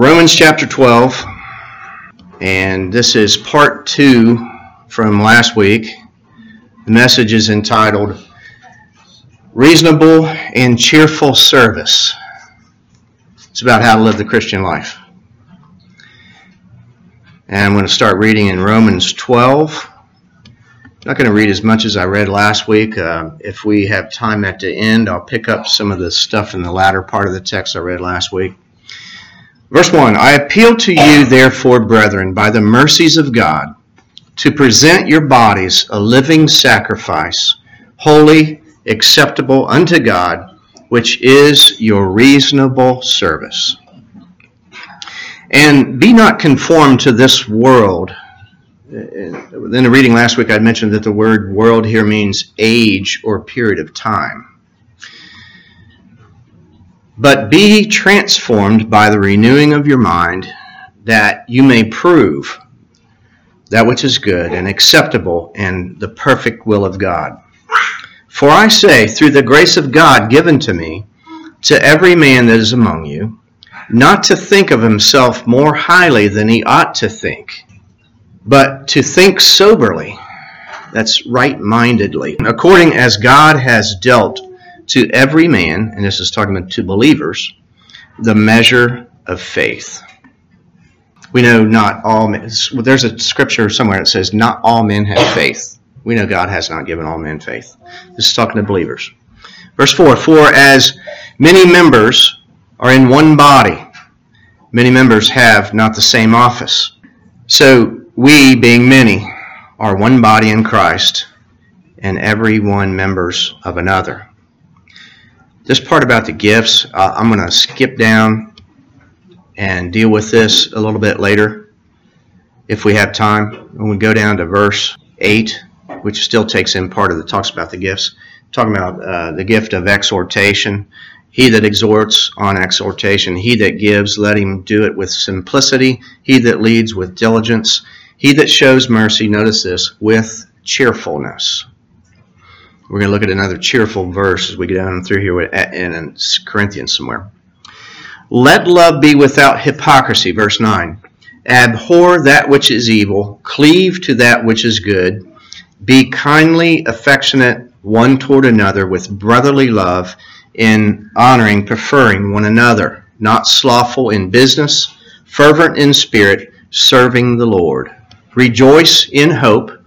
Romans chapter 12, and this is part two from last week. The message is entitled Reasonable and Cheerful Service. It's about how to live the Christian life. And I'm going to start reading in Romans 12. I'm not going to read as much as I read last week. Uh, if we have time at the end, I'll pick up some of the stuff in the latter part of the text I read last week. Verse 1 I appeal to you, therefore, brethren, by the mercies of God, to present your bodies a living sacrifice, holy, acceptable unto God, which is your reasonable service. And be not conformed to this world. In the reading last week, I mentioned that the word world here means age or period of time. But be transformed by the renewing of your mind, that you may prove that which is good and acceptable and the perfect will of God. For I say, through the grace of God given to me, to every man that is among you, not to think of himself more highly than he ought to think, but to think soberly, that's right mindedly, according as God has dealt to every man, and this is talking about to believers, the measure of faith. We know not all men, there's a scripture somewhere that says, not all men have faith. We know God has not given all men faith. This is talking to believers. Verse 4 For as many members are in one body, many members have not the same office. So we, being many, are one body in Christ, and every one members of another. This part about the gifts, uh, I'm going to skip down and deal with this a little bit later if we have time. When we go down to verse 8, which still takes in part of the talks about the gifts, talking about uh, the gift of exhortation. He that exhorts on exhortation, he that gives, let him do it with simplicity. He that leads with diligence. He that shows mercy, notice this, with cheerfulness. We're going to look at another cheerful verse as we get down through here in Corinthians somewhere. Let love be without hypocrisy, verse 9. Abhor that which is evil, cleave to that which is good. Be kindly affectionate one toward another with brotherly love, in honoring, preferring one another, not slothful in business, fervent in spirit, serving the Lord. Rejoice in hope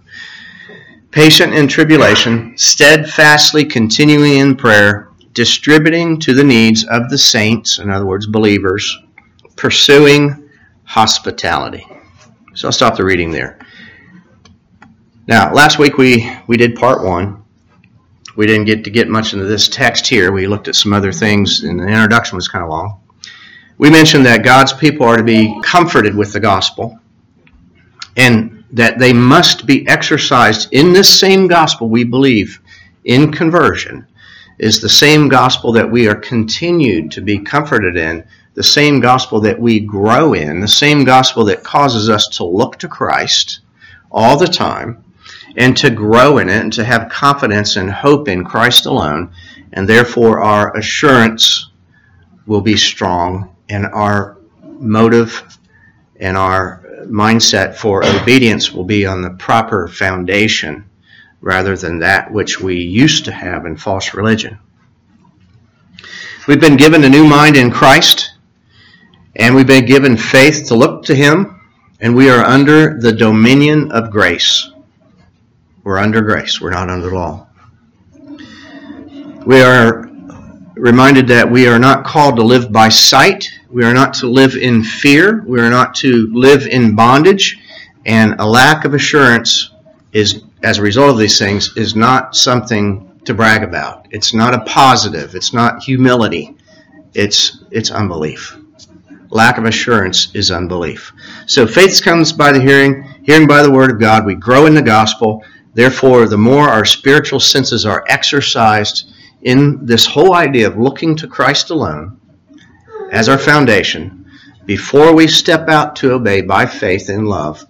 patient in tribulation, steadfastly continuing in prayer, distributing to the needs of the saints, in other words, believers, pursuing hospitality. So I'll stop the reading there. Now, last week we, we did part one. We didn't get to get much into this text here. We looked at some other things, and the introduction was kind of long. We mentioned that God's people are to be comforted with the gospel. And that they must be exercised in this same gospel we believe in conversion is the same gospel that we are continued to be comforted in, the same gospel that we grow in, the same gospel that causes us to look to Christ all the time and to grow in it and to have confidence and hope in Christ alone, and therefore our assurance will be strong and our motive and our mindset for obedience will be on the proper foundation rather than that which we used to have in false religion. We've been given a new mind in Christ, and we've been given faith to look to Him, and we are under the dominion of grace. We're under grace, we're not under law. We are reminded that we are not called to live by sight, we are not to live in fear. We are not to live in bondage. And a lack of assurance is, as a result of these things, is not something to brag about. It's not a positive. It's not humility. It's, it's unbelief. Lack of assurance is unbelief. So faith comes by the hearing, hearing by the word of God. We grow in the gospel. Therefore, the more our spiritual senses are exercised in this whole idea of looking to Christ alone, as our foundation before we step out to obey by faith and love,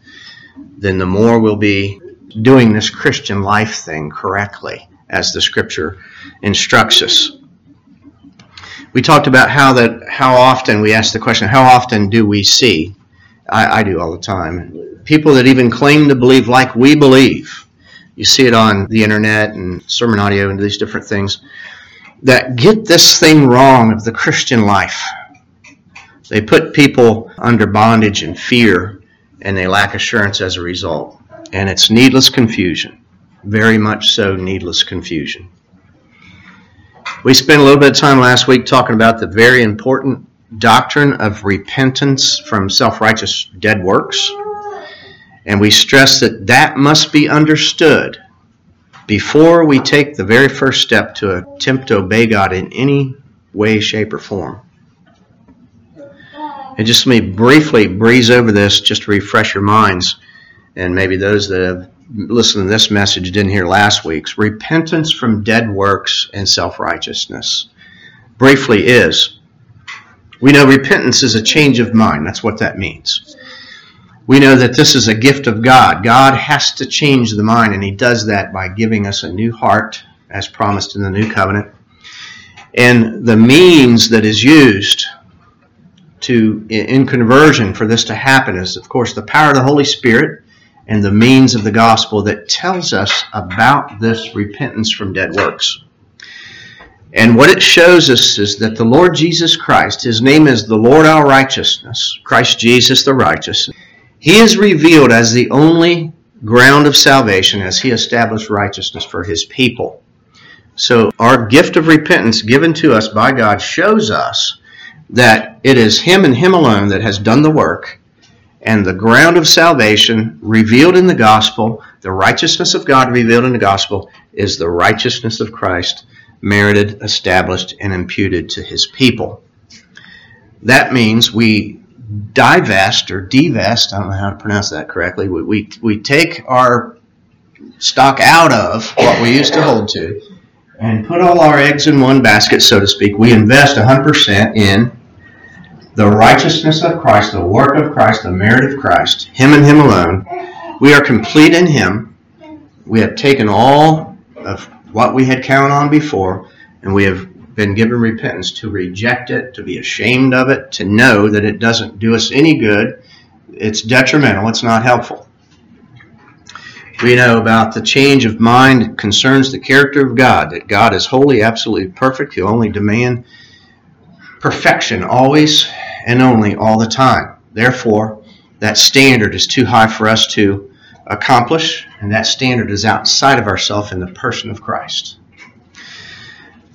then the more we'll be doing this Christian life thing correctly as the scripture instructs us. We talked about how that how often we ask the question, how often do we see? I, I do all the time. People that even claim to believe like we believe. You see it on the internet and sermon audio and these different things that get this thing wrong of the Christian life. They put people under bondage and fear, and they lack assurance as a result. And it's needless confusion. Very much so, needless confusion. We spent a little bit of time last week talking about the very important doctrine of repentance from self righteous dead works. And we stress that that must be understood before we take the very first step to attempt to obey God in any way, shape, or form. And just let me briefly breeze over this just to refresh your minds, and maybe those that have listened to this message didn't hear last week's. Repentance from dead works and self righteousness. Briefly is we know repentance is a change of mind. That's what that means. We know that this is a gift of God. God has to change the mind, and He does that by giving us a new heart, as promised in the new covenant. And the means that is used to in conversion for this to happen is, of course, the power of the Holy Spirit and the means of the gospel that tells us about this repentance from dead works. And what it shows us is that the Lord Jesus Christ, his name is the Lord our righteousness, Christ Jesus the righteous, he is revealed as the only ground of salvation as he established righteousness for his people. So our gift of repentance given to us by God shows us that it is him and him alone that has done the work and the ground of salvation revealed in the gospel, the righteousness of God revealed in the gospel, is the righteousness of Christ merited, established, and imputed to his people. That means we divest or divest, I don't know how to pronounce that correctly, we, we, we take our stock out of what we used to hold to and put all our eggs in one basket, so to speak. We invest 100% in the righteousness of Christ, the work of Christ, the merit of Christ, Him and Him alone. We are complete in Him. We have taken all of what we had counted on before, and we have been given repentance to reject it, to be ashamed of it, to know that it doesn't do us any good. It's detrimental, it's not helpful. We know about the change of mind concerns the character of God, that God is holy, absolutely perfect. He'll only demand perfection always and only all the time. Therefore, that standard is too high for us to accomplish, and that standard is outside of ourselves in the person of Christ.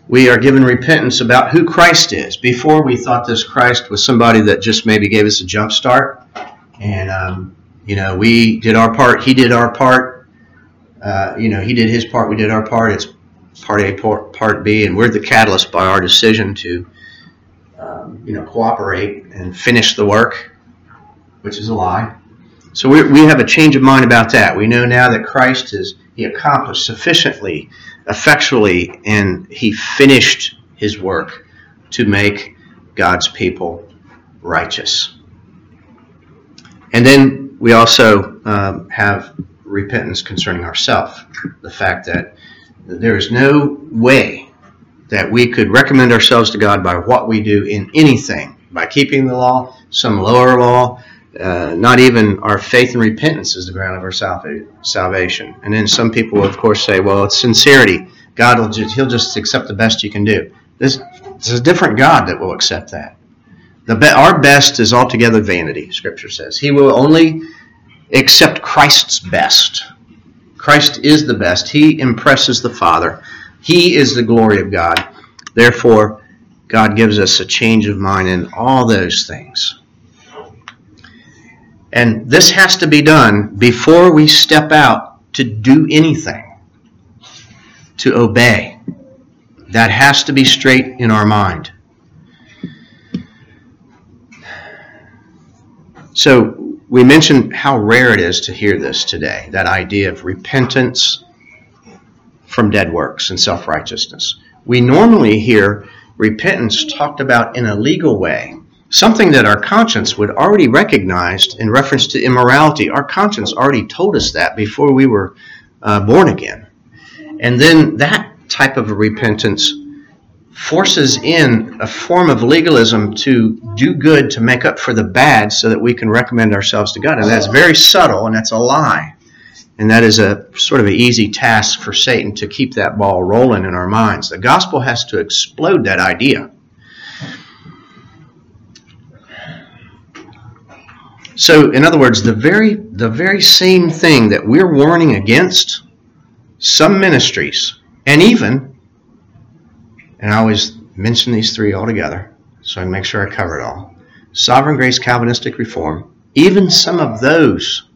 We are given repentance about who Christ is. Before, we thought this Christ was somebody that just maybe gave us a jump start, and um, you know, we did our part, he did our part. Uh, you know, he did his part, we did our part. It's part A, part, part B, and we're the catalyst by our decision to, um, you know, cooperate and finish the work, which is a lie. So we, we have a change of mind about that. We know now that Christ has he accomplished sufficiently, effectually, and he finished his work to make God's people righteous. And then we also um, have repentance concerning ourselves. The fact that there is no way that we could recommend ourselves to God by what we do in anything, by keeping the law, some lower law, uh, not even our faith and repentance is the ground of our salvation. And then some people, of course, say, well, it's sincerity. God will just, he'll just accept the best you can do. This, is a different God that will accept that. The be, our best is altogether vanity, Scripture says. He will only accept Christ's best. Christ is the best. He impresses the Father. He is the glory of God. Therefore, God gives us a change of mind in all those things. And this has to be done before we step out to do anything, to obey. That has to be straight in our mind. So, we mentioned how rare it is to hear this today that idea of repentance from dead works and self righteousness. We normally hear repentance talked about in a legal way something that our conscience would already recognize in reference to immorality. Our conscience already told us that before we were uh, born again. And then that type of repentance forces in a form of legalism to do good to make up for the bad so that we can recommend ourselves to God. And that's very subtle and that's a lie. And that is a sort of an easy task for Satan to keep that ball rolling in our minds. The gospel has to explode that idea. So, in other words, the very the very same thing that we're warning against, some ministries, and even, and I always mention these three all together, so I make sure I cover it all. Sovereign grace, Calvinistic reform, even some of those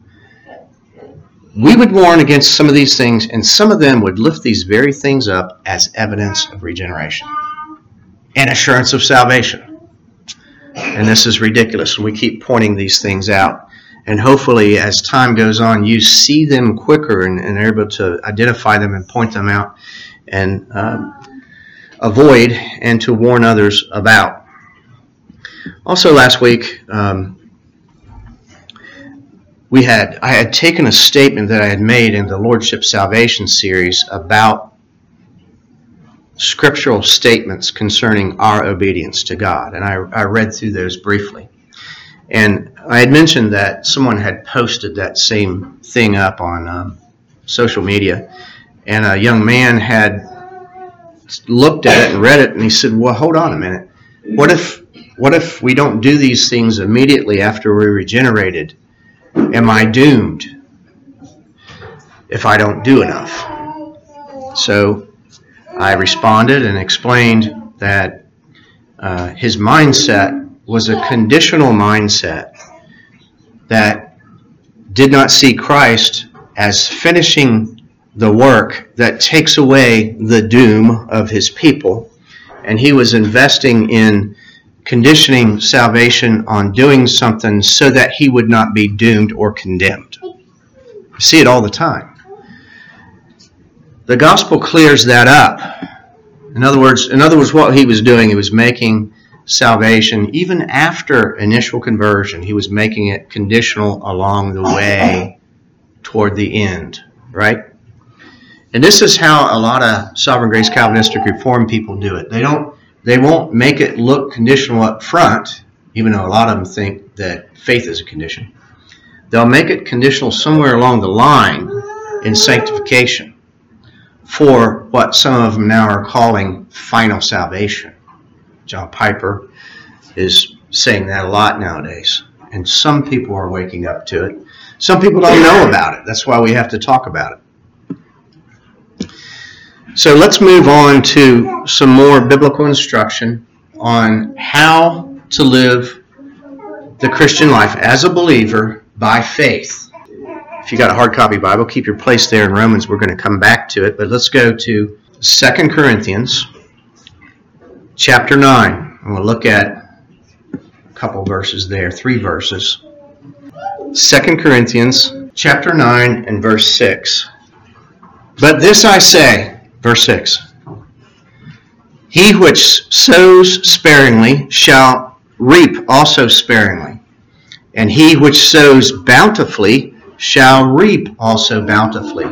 we would warn against some of these things, and some of them would lift these very things up as evidence of regeneration and assurance of salvation. And this is ridiculous. We keep pointing these things out. And hopefully, as time goes on, you see them quicker and, and are able to identify them and point them out and um, avoid and to warn others about. Also, last week, um, we had I had taken a statement that I had made in the Lordship Salvation series about scriptural statements concerning our obedience to God, and I, I read through those briefly. And I had mentioned that someone had posted that same thing up on um, social media, and a young man had looked at it and read it, and he said, "Well, hold on a minute. What if what if we don't do these things immediately after we're regenerated?" Am I doomed if I don't do enough? So I responded and explained that uh, his mindset was a conditional mindset that did not see Christ as finishing the work that takes away the doom of his people, and he was investing in conditioning salvation on doing something so that he would not be doomed or condemned. I see it all the time. The gospel clears that up. In other words, in other words, what he was doing, he was making salvation even after initial conversion. He was making it conditional along the way toward the end, right? And this is how a lot of sovereign grace Calvinistic reform people do it. They don't they won't make it look conditional up front, even though a lot of them think that faith is a condition. They'll make it conditional somewhere along the line in sanctification for what some of them now are calling final salvation. John Piper is saying that a lot nowadays, and some people are waking up to it. Some people don't know about it. That's why we have to talk about it. So let's move on to some more biblical instruction on how to live the Christian life as a believer by faith. If you got a hard copy Bible, keep your place there in Romans. We're going to come back to it, but let's go to 2 Corinthians chapter 9. And we'll look at a couple verses there, three verses. 2 Corinthians chapter 9 and verse 6. But this I say, Verse 6 He which sows sparingly shall reap also sparingly, and he which sows bountifully shall reap also bountifully.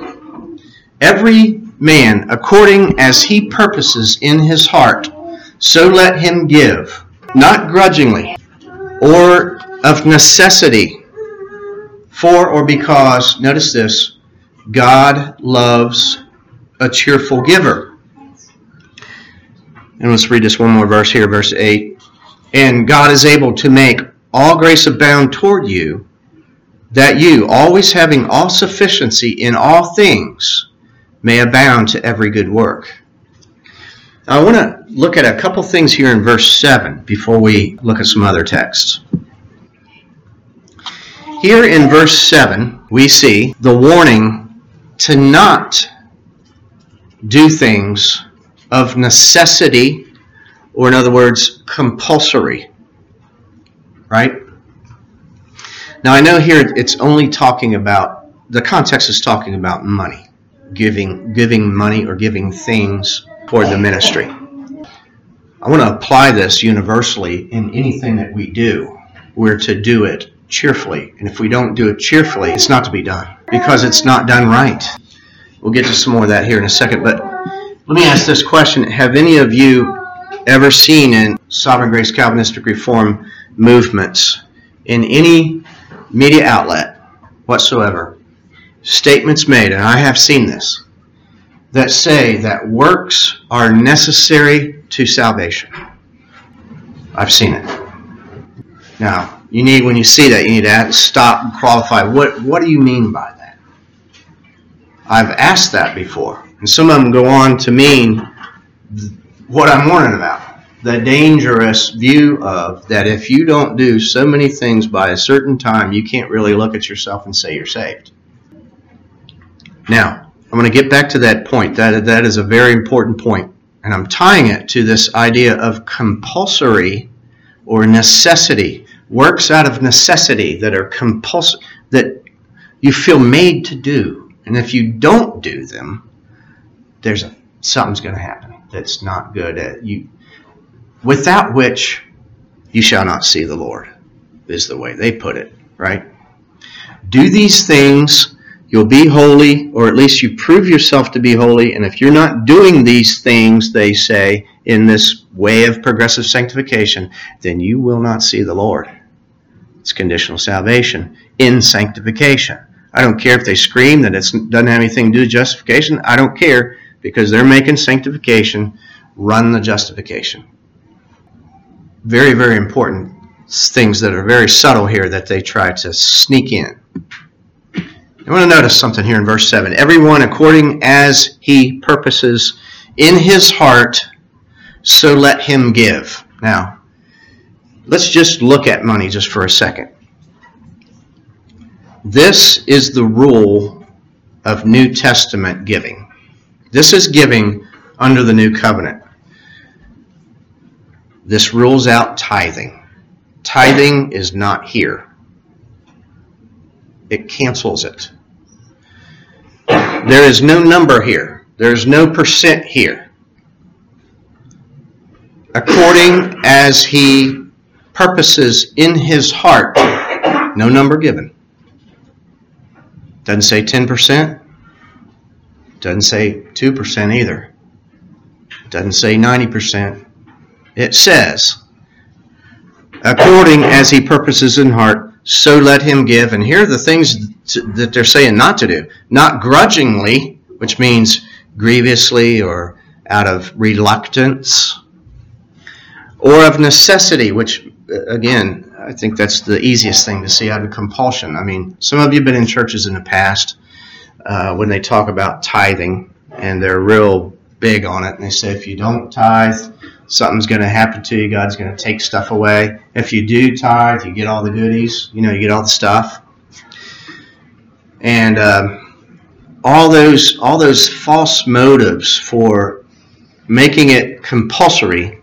Every man according as he purposes in his heart, so let him give, not grudgingly or of necessity, for or because, notice this, God loves a cheerful giver. And let's read this one more verse here, verse 8. And God is able to make all grace abound toward you, that you, always having all sufficiency in all things, may abound to every good work. I want to look at a couple things here in verse 7 before we look at some other texts. Here in verse 7, we see the warning to not do things of necessity, or in other words, compulsory. Right? Now, I know here it's only talking about, the context is talking about money, giving, giving money or giving things for the ministry. I want to apply this universally in anything that we do. We're to do it cheerfully. And if we don't do it cheerfully, it's not to be done because it's not done right. We'll get to some more of that here in a second. But let me ask this question Have any of you ever seen in sovereign grace Calvinistic reform movements in any media outlet whatsoever statements made, and I have seen this, that say that works are necessary to salvation. I've seen it. Now, you need when you see that, you need to stop and qualify. What what do you mean by that? I've asked that before, and some of them go on to mean what I'm warning about. The dangerous view of that if you don't do so many things by a certain time, you can't really look at yourself and say you're saved. Now, I'm going to get back to that point. That, that is a very important point. And I'm tying it to this idea of compulsory or necessity. Works out of necessity that are compulsory, that you feel made to do. And if you don't do them, there's a, something's going to happen that's not good at you. Without which you shall not see the Lord, is the way they put it, right? Do these things you'll be holy, or at least you prove yourself to be holy. And if you're not doing these things, they say, in this way of progressive sanctification, then you will not see the Lord. It's conditional salvation in sanctification. I don't care if they scream that it doesn't have anything to do with justification. I don't care because they're making sanctification run the justification. Very, very important things that are very subtle here that they try to sneak in. I want to notice something here in verse 7. Everyone according as he purposes in his heart, so let him give. Now, let's just look at money just for a second. This is the rule of New Testament giving. This is giving under the new covenant. This rules out tithing. Tithing is not here it cancels it. There is no number here. There's no percent here. According as he purposes in his heart, no number given. Doesn't say 10%. Doesn't say 2% either. Doesn't say 90%. It says, according as he purposes in heart, so let him give. And here are the things that they're saying not to do. Not grudgingly, which means grievously or out of reluctance, or of necessity, which, again, I think that's the easiest thing to see out of compulsion. I mean, some of you have been in churches in the past uh, when they talk about tithing, and they're real big on it. And they say if you don't tithe, something's going to happen to you. God's going to take stuff away. If you do tithe, you get all the goodies. You know, you get all the stuff. And um, all those all those false motives for making it compulsory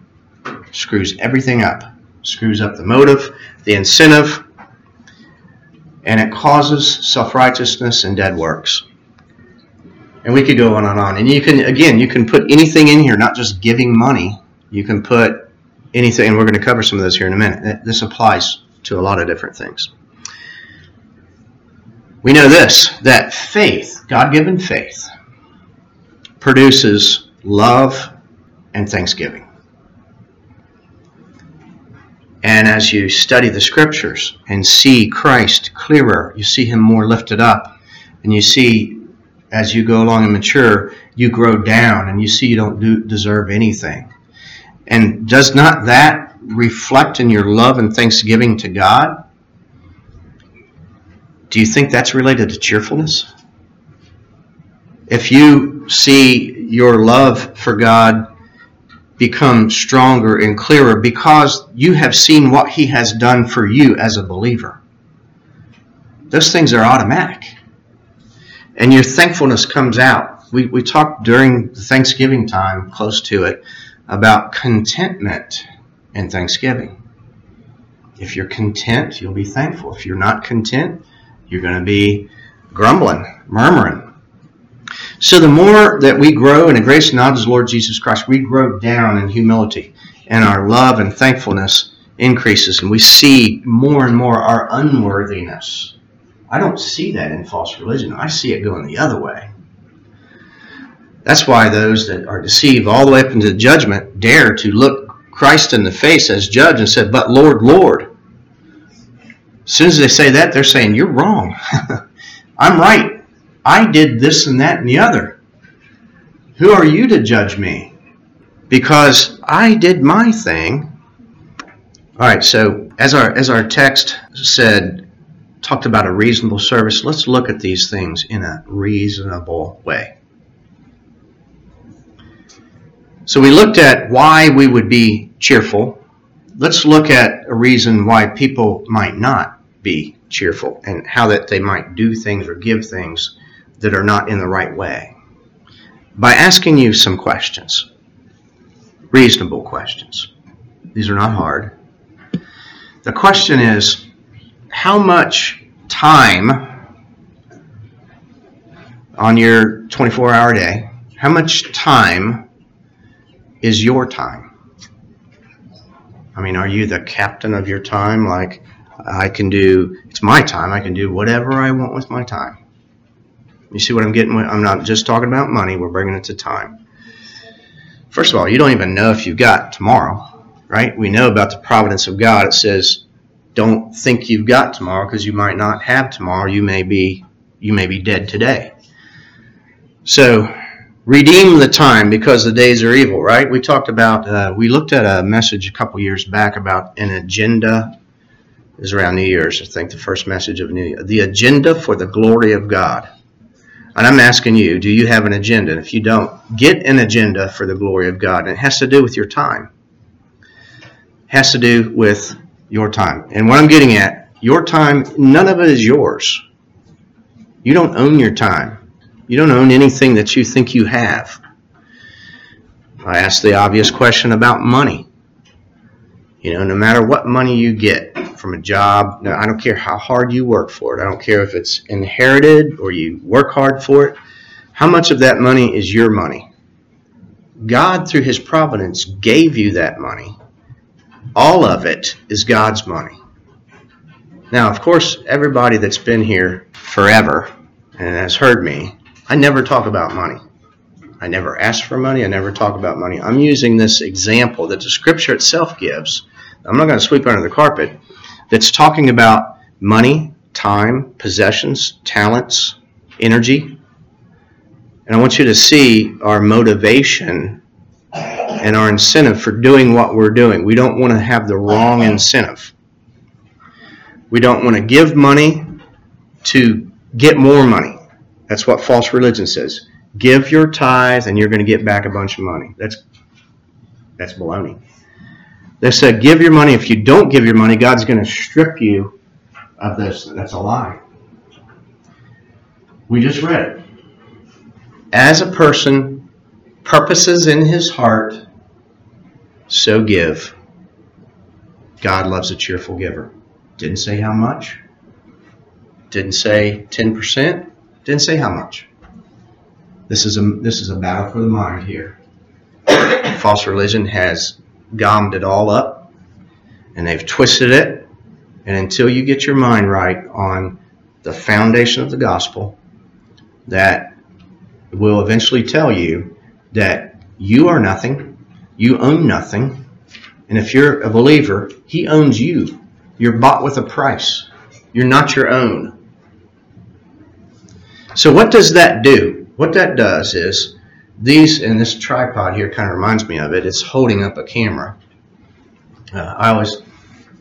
screws everything up. Screws up the motive, the incentive, and it causes self righteousness and dead works. And we could go on and on. And you can again, you can put anything in here, not just giving money you can put anything, and we're going to cover some of those here in a minute. This applies to a lot of different things. We know this that faith, God given faith, produces love and thanksgiving. And as you study the scriptures and see Christ clearer, you see him more lifted up, and you see as you go along and mature, you grow down and you see you don't do, deserve anything. And does not that reflect in your love and thanksgiving to God? Do you think that's related to cheerfulness? If you see your love for God become stronger and clearer because you have seen what He has done for you as a believer, those things are automatic. And your thankfulness comes out. We, we talked during the Thanksgiving time, close to it, about contentment and thanksgiving. If you're content, you'll be thankful. If you're not content, you're going to be grumbling, murmuring. So the more that we grow in the grace and knowledge of the Lord Jesus Christ, we grow down in humility, and our love and thankfulness increases, and we see more and more our unworthiness. I don't see that in false religion. I see it going the other way. That's why those that are deceived all the way up into judgment dare to look Christ in the face as judge and said, But Lord, Lord. As soon as they say that, they're saying, You're wrong. I'm right. I did this and that and the other. Who are you to judge me? Because I did my thing. All right, so as our as our text said, talked about a reasonable service, let's look at these things in a reasonable way. So we looked at why we would be cheerful. Let's look at a reason why people might not be cheerful and how that they might do things or give things that are not in the right way. By asking you some questions, reasonable questions. These are not hard. The question is how much time on your 24 hour day, how much time is your time? I mean, are you the captain of your time? Like, I can do, it's my time, I can do whatever I want with my time. You see what I'm getting? With? I'm not just talking about money, we're bringing it to time. First of all, you don't even know if you've got tomorrow, right? We know about the providence of God. It says, don't think you've got tomorrow because you might not have tomorrow. You may be you may be dead today. So redeem the time because the days are evil, right? We talked about, uh, we looked at a message a couple years back about an agenda. Was around New Year's, I think, the first message of New Year. The agenda for the glory of God. And I'm asking you, do you have an agenda? And if you don't, get an agenda for the glory of God. And it has to do with your time. It has to do with your time. And what I'm getting at, your time, none of it is yours. You don't own your time. You don't own anything that you think you have. I ask the obvious question about money. You know, no matter what money you get from a job, no, I don't care how hard you work for it. I don't care if it's inherited or you work hard for it. How much of that money is your money? God, through His providence, gave you that money. All of it is God's money. Now, of course, everybody that's been here forever and has heard me I never talk about money. I never ask for money. I never talk about money. I'm using this example that the scripture itself gives. I'm not going to sweep under the carpet. That's talking about money, time, possessions, talents, energy. And I want you to see our motivation and our incentive for doing what we're doing. We don't want to have the wrong incentive. We don't want to give money to get more money. That's what false religion says. Give your tithe and you're going to get back a bunch of money. That's that's baloney. They said give your money. If you don't give your money, God's going to strip you of this. That's a lie. We just read it. As a person purposes in his heart, so give. God loves a cheerful giver. Didn't say how much. Didn't say 10%. Didn't say how much. This is a this is a battle for the mind here. False religion has gommed it all up, and they've twisted it. And until you get your mind right on the foundation of the gospel, that will eventually tell you that you are nothing, you own nothing, and if you're a believer, He owns you. You're bought with a price. You're not your own. So what does that do? What that does is these, and this tripod here kind of reminds me of it, it's holding up a camera. Uh, I always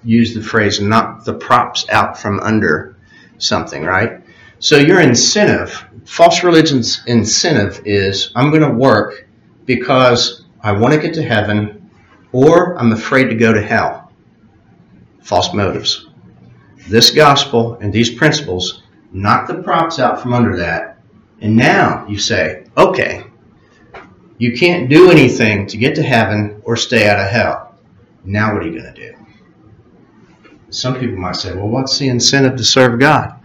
use the phrase knock the props out from under something, right? So your incentive, false religion's incentive is I'm going to work because I want to get to heaven or I'm afraid to go to hell. False motives. This gospel and these principles knock the props out from under that, and now you say, okay, you can't do anything to get to heaven or stay out of hell. Now what are you going to do? Some people might say, well, what's the incentive to serve God?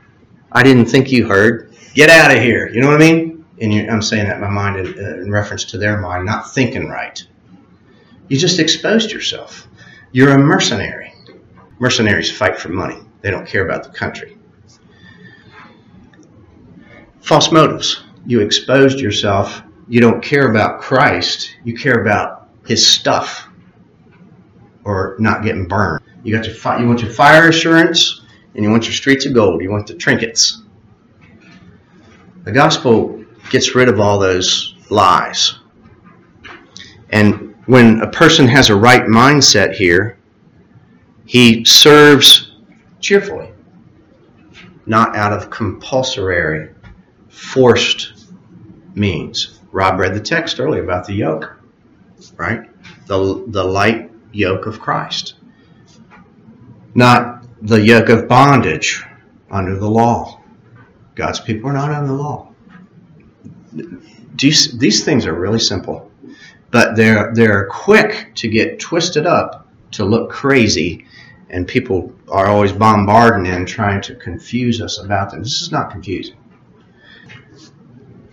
I didn't think you heard. Get out of here. You know what I mean? And I'm saying that in my mind in, uh, in reference to their mind, not thinking right. You just exposed yourself. You're a mercenary. Mercenaries fight for money. They don't care about the country false motives. You exposed yourself. You don't care about Christ. You care about his stuff. or not getting burned. You got your fi- you want your fire assurance and you want your streets of gold. You want the trinkets. The gospel gets rid of all those lies. And when a person has a right mindset here, he serves cheerfully, not out of compulsory, forced means. Rob read the text earlier about the yoke, right? The, the light yoke of Christ, not the yoke of bondage under the law. God's people are not under the law. These, these things are really simple, but they're, they're quick to get twisted up to look crazy, and people are always bombarding and trying to confuse us about them. This is not confusing.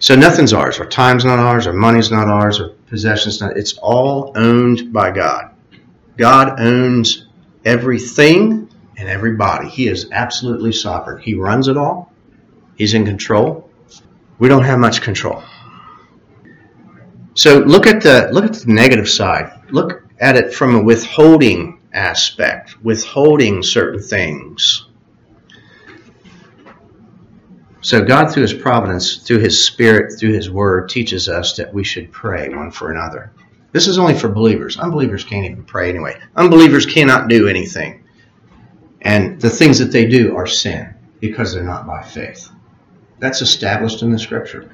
So nothing's ours. Our time's not ours. Our money's not ours. Our possessions not. It's all owned by God. God owns everything and everybody. He is absolutely sovereign. He runs it all. He's in control. We don't have much control. So look at the look at the negative side. Look at it from a withholding aspect, withholding certain things. So God, through His providence, through His Spirit, through His Word, teaches us that we should pray one for another. This is only for believers. Unbelievers can't even pray anyway. Unbelievers cannot do anything. And the things that they do are sin because they're not by faith. That's established in the Scripture.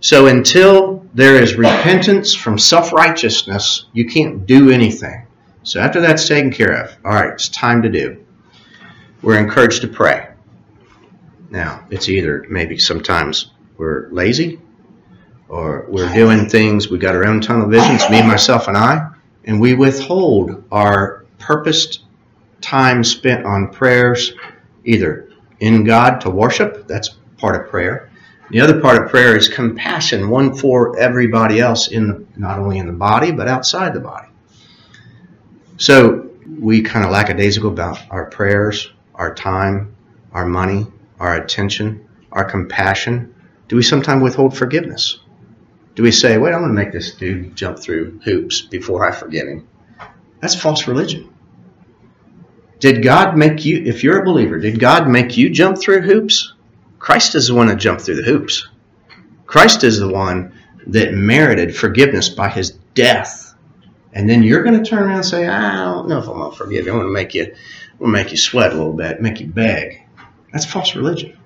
So until there is repentance from self righteousness, you can't do anything. So after that's taken care of, all right, it's time to do. We're encouraged to pray. Now, it's either maybe sometimes we're lazy or we're doing things, we got our own tunnel visions, me, myself, and I, and we withhold our purposed time spent on prayers, either in God to worship, that's part of prayer. The other part of prayer is compassion, one for everybody else in the, not only in the body but outside the body. So we kind of lackadaisical about our prayers, our time, our money, our attention, our compassion? Do we sometimes withhold forgiveness? Do we say, wait, I'm going to make this dude jump through hoops before I forgive him? That's false religion. Did God make you, if you're a believer, did God make you jump through hoops? Christ is the one that jumped through the hoops. Christ is the one that merited forgiveness by his death. And then you're going to turn around and say, I don't know if I'm going to forgive you. I'm going to make you, I'm going to make you sweat a little bit, make you beg. That's false religion.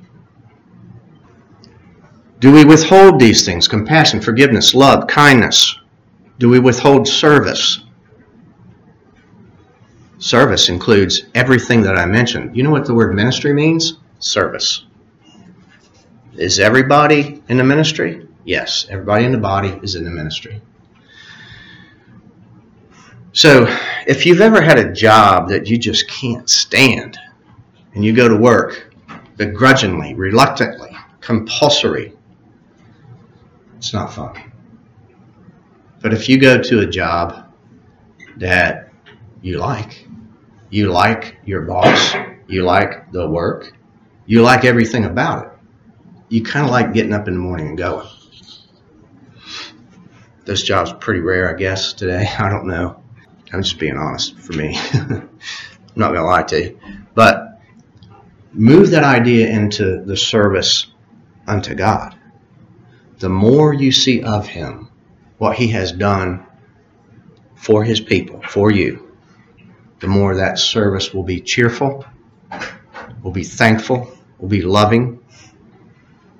Do we withhold these things? Compassion, forgiveness, love, kindness. Do we withhold service? Service includes everything that I mentioned. You know what the word ministry means? Service. Is everybody in the ministry? Yes, everybody in the body is in the ministry. So, if you've ever had a job that you just can't stand, and you go to work begrudgingly, reluctantly, compulsory. It's not fun. But if you go to a job that you like, you like your boss, you like the work, you like everything about it, you kind of like getting up in the morning and going. This job's pretty rare, I guess, today. I don't know. I'm just being honest for me. I'm not going to lie to you. But move that idea into the service unto God. The more you see of Him, what He has done for His people, for you, the more that service will be cheerful, will be thankful, will be loving.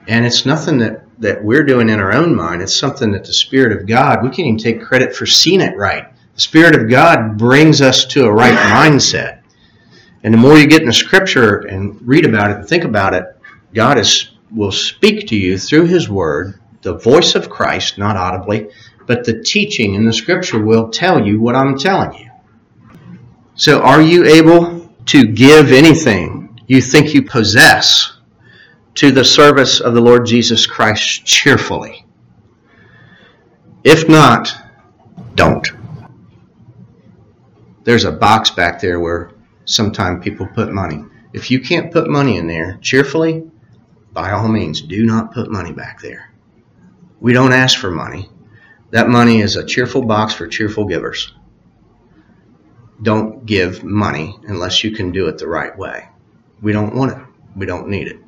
And it's nothing that, that we're doing in our own mind. It's something that the Spirit of God, we can't even take credit for seeing it right. The Spirit of God brings us to a right mindset. And the more you get in the scripture and read about it and think about it, God is, will speak to you through His Word, the voice of Christ, not audibly, but the teaching in the scripture will tell you what I'm telling you. So, are you able to give anything you think you possess to the service of the Lord Jesus Christ cheerfully? If not, don't. There's a box back there where sometimes people put money. If you can't put money in there cheerfully, by all means, do not put money back there. We don't ask for money. That money is a cheerful box for cheerful givers. don't give money unless you can do it the right way. We don't want it. We don't need it.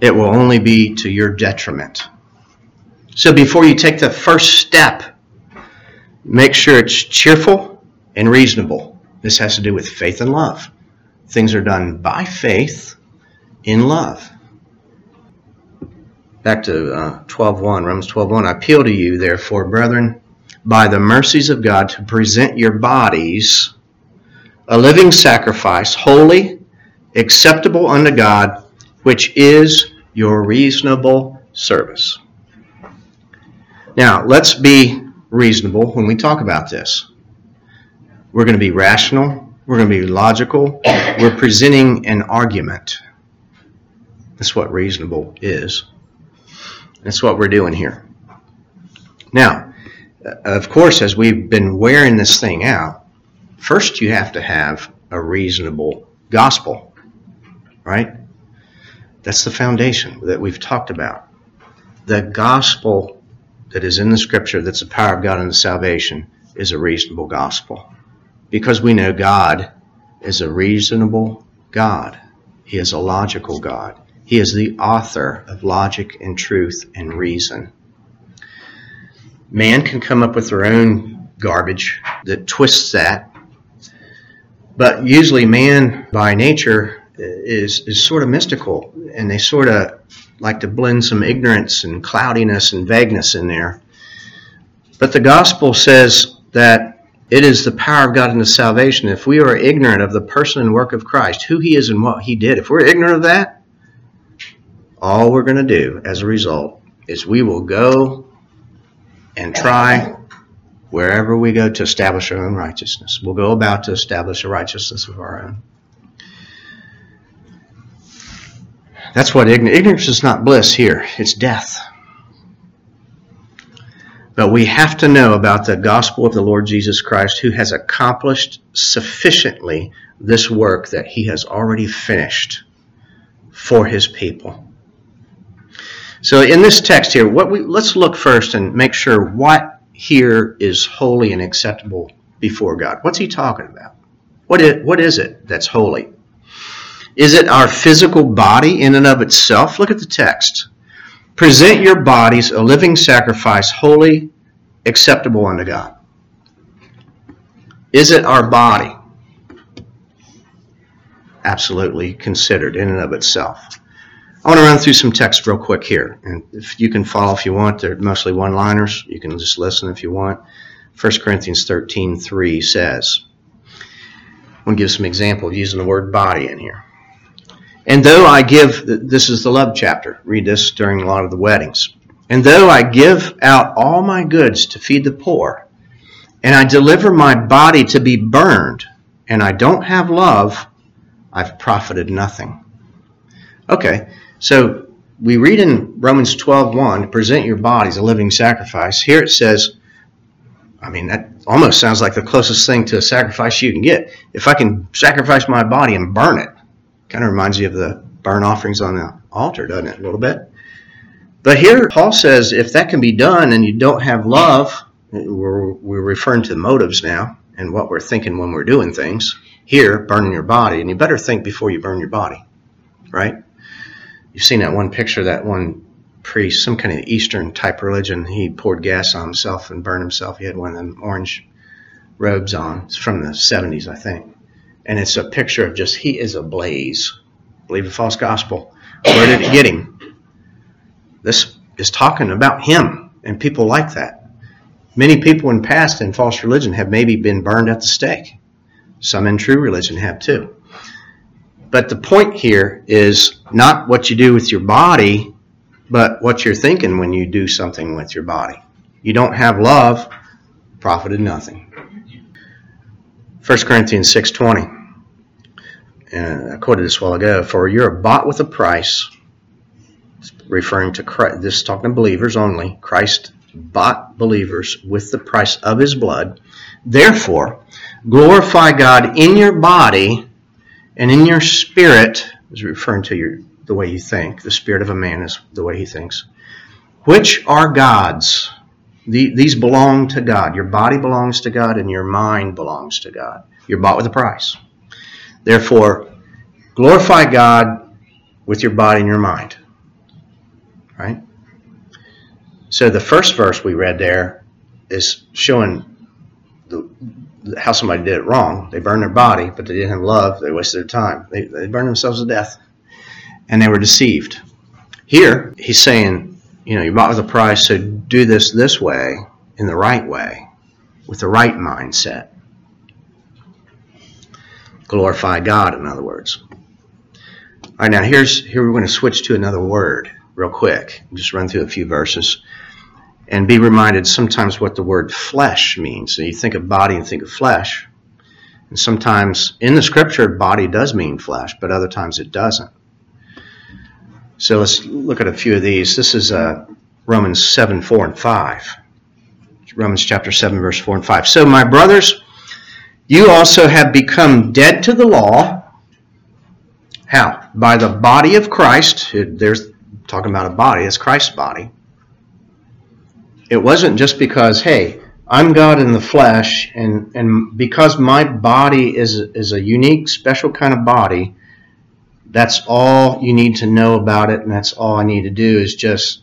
It will only be to your detriment. So before you take the first step, make sure it's cheerful and reasonable. This has to do with faith and love. Things are done by faith in love. Back to uh, 12.1, Romans 12.1. I appeal to you, therefore, brethren, by the mercies of God, to present your bodies a living sacrifice, holy, acceptable unto God, which is your reasonable service. Now, let's be reasonable when we talk about this. We're going to be rational. We're going to be logical. We're presenting an argument. That's what reasonable is. That's what we're doing here. Now, of course, as we've been wearing this thing out, first you have to have a reasonable gospel, right? That's the foundation that we've talked about. The gospel that is in the scripture that's the power of God unto salvation is a reasonable gospel. Because we know God is a reasonable God. He is a logical God. He is the author of logic and truth and reason. Man can come up with their own garbage that twists that. But usually, man by nature is, is sort of mystical, and they sort of like to blend some ignorance and cloudiness and vagueness in there. But the gospel says that it is the power of God into salvation. If we are ignorant of the person and work of Christ, who he is and what he did, if we're ignorant of that, all we're going to do as a result is we will go and try wherever we go to establish our own righteousness. We'll go about to establish a righteousness of our own. That's what ignorance, ignorance is not bliss here, it's death. But we have to know about the gospel of the Lord Jesus Christ who has accomplished sufficiently this work that he has already finished for his people. So in this text here, what we let's look first and make sure what here is holy and acceptable before God. What's he talking about? What is, what is it that's holy? Is it our physical body in and of itself? Look at the text. Present your bodies a living sacrifice, holy, acceptable unto God. Is it our body? Absolutely considered in and of itself. I want to run through some text real quick here. And if you can follow if you want, they're mostly one liners. You can just listen if you want. 1 Corinthians 13 3 says, I'm going to give some example using the word body in here. And though I give, this is the love chapter, read this during a lot of the weddings. And though I give out all my goods to feed the poor, and I deliver my body to be burned, and I don't have love, I've profited nothing. Okay, so we read in Romans 12:1, present your bodies a living sacrifice. Here it says, I mean, that almost sounds like the closest thing to a sacrifice you can get. If I can sacrifice my body and burn it, kind of reminds you of the burn offerings on the altar, doesn't it? A little bit. But here, Paul says if that can be done and you don't have love, we're, we're referring to motives now and what we're thinking when we're doing things. Here, burning your body, and you better think before you burn your body, right? you've seen that one picture, that one priest, some kind of Eastern type religion. He poured gas on himself and burned himself. He had one of them orange robes on. It's from the 70s, I think. And it's a picture of just, he is ablaze. Believe the false gospel. Where did it get him? This is talking about him and people like that. Many people in past in false religion have maybe been burned at the stake. Some in true religion have too. But the point here is not what you do with your body, but what you're thinking when you do something with your body. You don't have love, profited nothing. 1 Corinthians 6.20. And I quoted this a while ago. For you're bought with a price, referring to Christ, this talking to believers only. Christ bought believers with the price of his blood. Therefore, glorify God in your body and in your spirit, is referring to your the way you think. The spirit of a man is the way he thinks. Which are God's. The, these belong to God. Your body belongs to God and your mind belongs to God. You're bought with a price. Therefore, glorify God with your body and your mind. Right? So the first verse we read there is showing the, how somebody did it wrong. They burned their body, but they didn't have love. They wasted their time. They, they burned themselves to death, and they were deceived. Here, he's saying, you know, you're bought with a price, so do this this way, in the right way, with the right mindset. Glorify God, in other words. All right, now here's here we're going to switch to another word real quick. Just run through a few verses and be reminded sometimes what the word flesh means. So you think of body and think of flesh. And sometimes in the scripture, body does mean flesh, but other times it doesn't. So let's look at a few of these. This is uh, Romans 7, 4, and 5. Romans chapter 7, verse 4 and 5. So, my brothers, you also have become dead to the law. How? By the body of Christ. There's talking about a body, it's Christ's body it wasn't just because, hey, I'm God in the flesh, and, and because my body is, is a unique, special kind of body, that's all you need to know about it, and that's all I need to do is just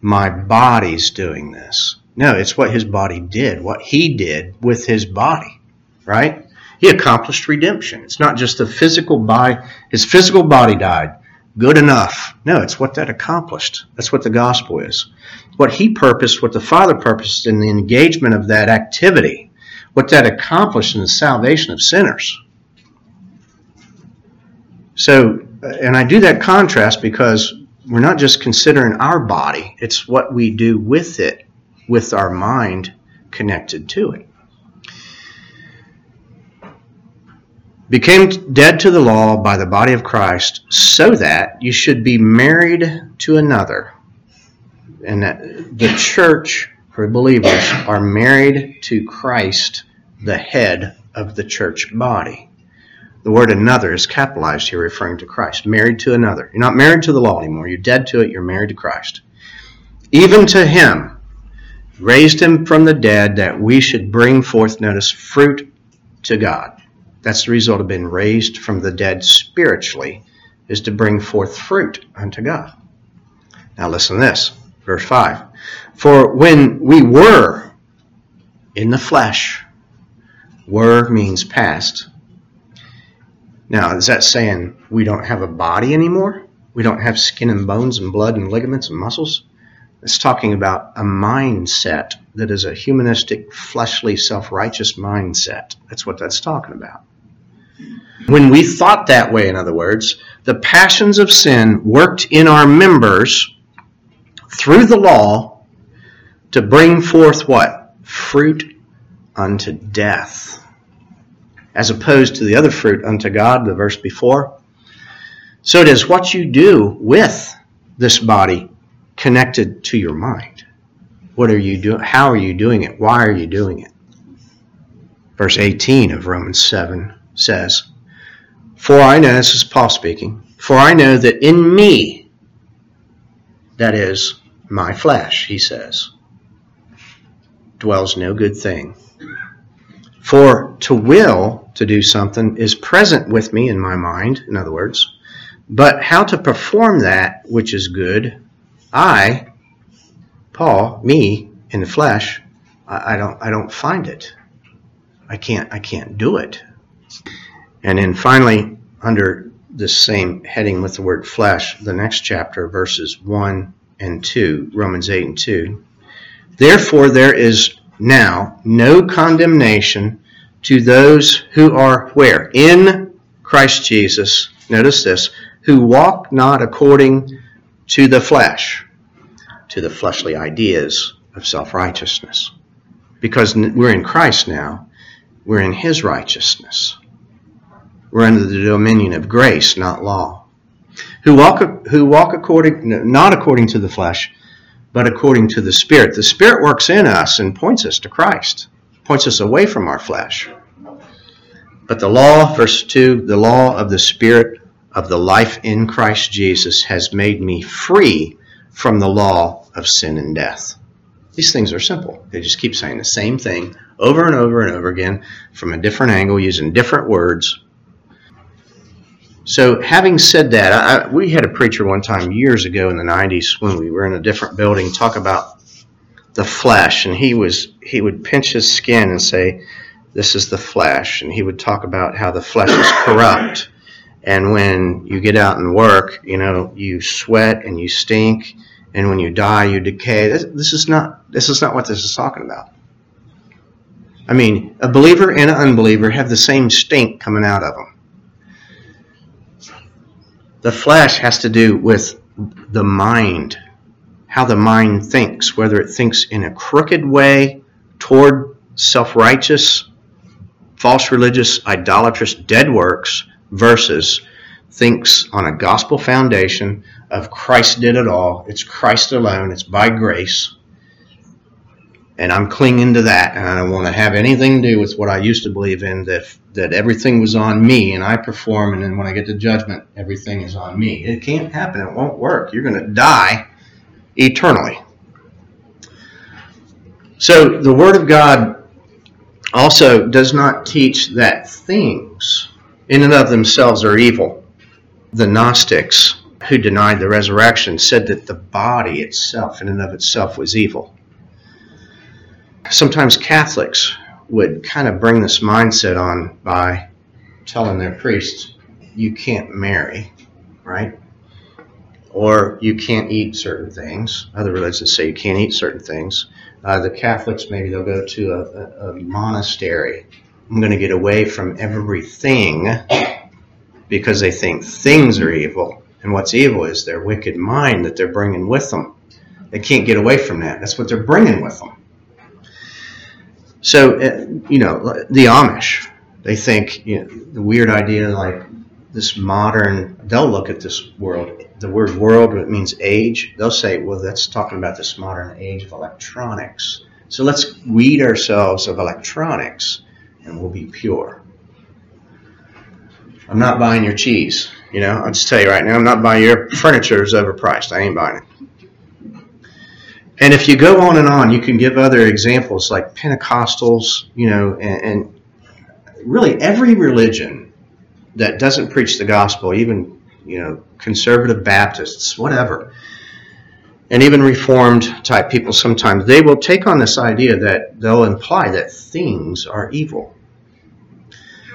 my body's doing this. No, it's what his body did, what he did with his body, right? He accomplished redemption. It's not just the physical body, his physical body died. Good enough. No, it's what that accomplished. That's what the gospel is what he purposed, what the Father purposed in the engagement of that activity, what that accomplished in the salvation of sinners. So, and I do that contrast because we're not just considering our body, it's what we do with it, with our mind connected to it. Became dead to the law by the body of Christ, so that you should be married to another and that the church for believers are married to Christ, the head of the church body. The word another is capitalized here, referring to Christ. Married to another. You're not married to the law anymore. You're dead to it. You're married to Christ. Even to him, raised him from the dead, that we should bring forth, notice, fruit to God. That's the result of being raised from the dead spiritually, is to bring forth fruit unto God. Now listen to this. Verse 5 For when we were in the flesh, were means past. Now, is that saying we don't have a body anymore? We don't have skin and bones and blood and ligaments and muscles? It's talking about a mindset that is a humanistic, fleshly, self righteous mindset. That's what that's talking about. When we thought that way, in other words, the passions of sin worked in our members through the law to bring forth what? Fruit unto death. As opposed to the other fruit unto God, the verse before. So it is what you do with this body connected to your mind. What are you doing? How are you doing it? Why are you doing it? Verse 18 of Romans 7 says, For I know, this is Paul speaking, for I know that in me, that is, my flesh, he says, dwells no good thing. For to will to do something is present with me in my mind, in other words, but how to perform that which is good, I, Paul, me, in the flesh, I, don't I don't find it. I can't I can't do it. And then finally, under this same heading with the word flesh, the next chapter, verses 1 and 2, Romans 8 and 2. Therefore, there is now no condemnation to those who are where? In Christ Jesus. Notice this who walk not according to the flesh, to the fleshly ideas of self righteousness. Because we're in Christ now, we're in His righteousness. We're under the dominion of grace, not law who walk, who walk according, not according to the flesh, but according to the Spirit. The Spirit works in us and points us to Christ, points us away from our flesh. But the law, verse 2, the law of the Spirit of the life in Christ Jesus has made me free from the law of sin and death. These things are simple. They just keep saying the same thing over and over and over again from a different angle, using different words. So, having said that, I, we had a preacher one time years ago in the 90s when we were in a different building talk about the flesh, and he was he would pinch his skin and say, "This is the flesh," and he would talk about how the flesh is corrupt, and when you get out and work, you know, you sweat and you stink, and when you die, you decay. This, this is not this is not what this is talking about. I mean, a believer and an unbeliever have the same stink coming out of them. The flesh has to do with the mind, how the mind thinks, whether it thinks in a crooked way toward self righteous, false religious, idolatrous, dead works versus thinks on a gospel foundation of Christ did it all. It's Christ alone. It's by grace. And I'm clinging to that, and I don't want to have anything to do with what I used to believe in that that everything was on me and I perform, and then when I get to judgment, everything is on me. It can't happen. It won't work. You're going to die eternally. So the Word of God also does not teach that things in and of themselves are evil. The Gnostics who denied the resurrection said that the body itself, in and of itself, was evil. Sometimes Catholics would kind of bring this mindset on by telling their priests, you can't marry, right? Or you can't eat certain things. Other religions say you can't eat certain things. Uh, the Catholics, maybe they'll go to a, a, a monastery. I'm going to get away from everything because they think things are evil. And what's evil is their wicked mind that they're bringing with them. They can't get away from that. That's what they're bringing with them. So, uh, you know, the Amish, they think you know, the weird idea like this modern, they'll look at this world, the word world, it means age. They'll say, well, that's talking about this modern age of electronics. So let's weed ourselves of electronics and we'll be pure. I'm not buying your cheese. You know, I'll just tell you right now, I'm not buying your furniture is overpriced. I ain't buying it. And if you go on and on, you can give other examples like Pentecostals, you know, and, and really every religion that doesn't preach the gospel, even, you know, conservative Baptists, whatever, and even reformed type people sometimes, they will take on this idea that they'll imply that things are evil.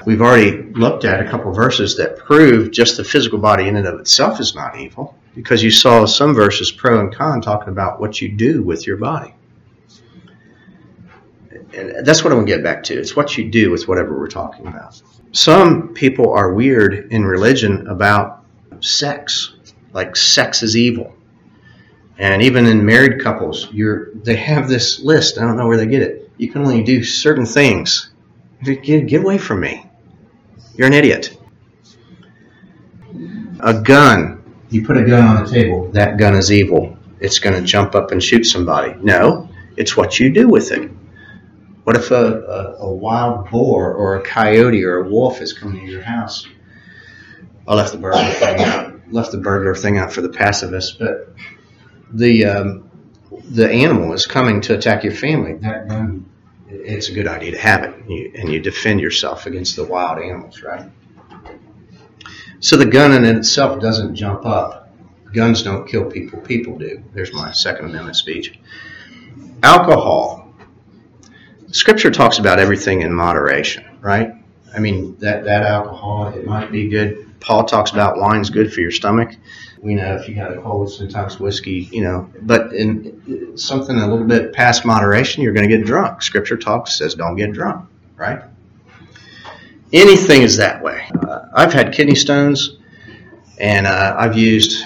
We've already looked at a couple verses that prove just the physical body in and of itself is not evil because you saw some verses pro and con talking about what you do with your body. And that's what I'm going to get back to. It's what you do with whatever we're talking about. Some people are weird in religion about sex, like sex is evil. And even in married couples, you're they have this list. I don't know where they get it. You can only do certain things. Get, get away from me. You're an idiot. A gun you put a gun on the table, that gun is evil. It's going to jump up and shoot somebody. No, it's what you do with it. What if a, a, a wild boar or a coyote or a wolf is coming to your house? I left the burglar thing out. Left the burglar thing out for the pacifists, but the um, the animal is coming to attack your family. That gun, it's a good idea to have it, you, and you defend yourself against the wild animals, right? So the gun in itself doesn't jump up. Guns don't kill people, people do. There's my Second Amendment speech. Alcohol. Scripture talks about everything in moderation, right? I mean, that, that alcohol, it might be good. Paul talks about wine's good for your stomach. We know if you got a cold, sometimes whiskey, you know, but in something a little bit past moderation, you're going to get drunk. Scripture talks, says don't get drunk, right? Anything is that way. Uh, I've had kidney stones, and uh, I've used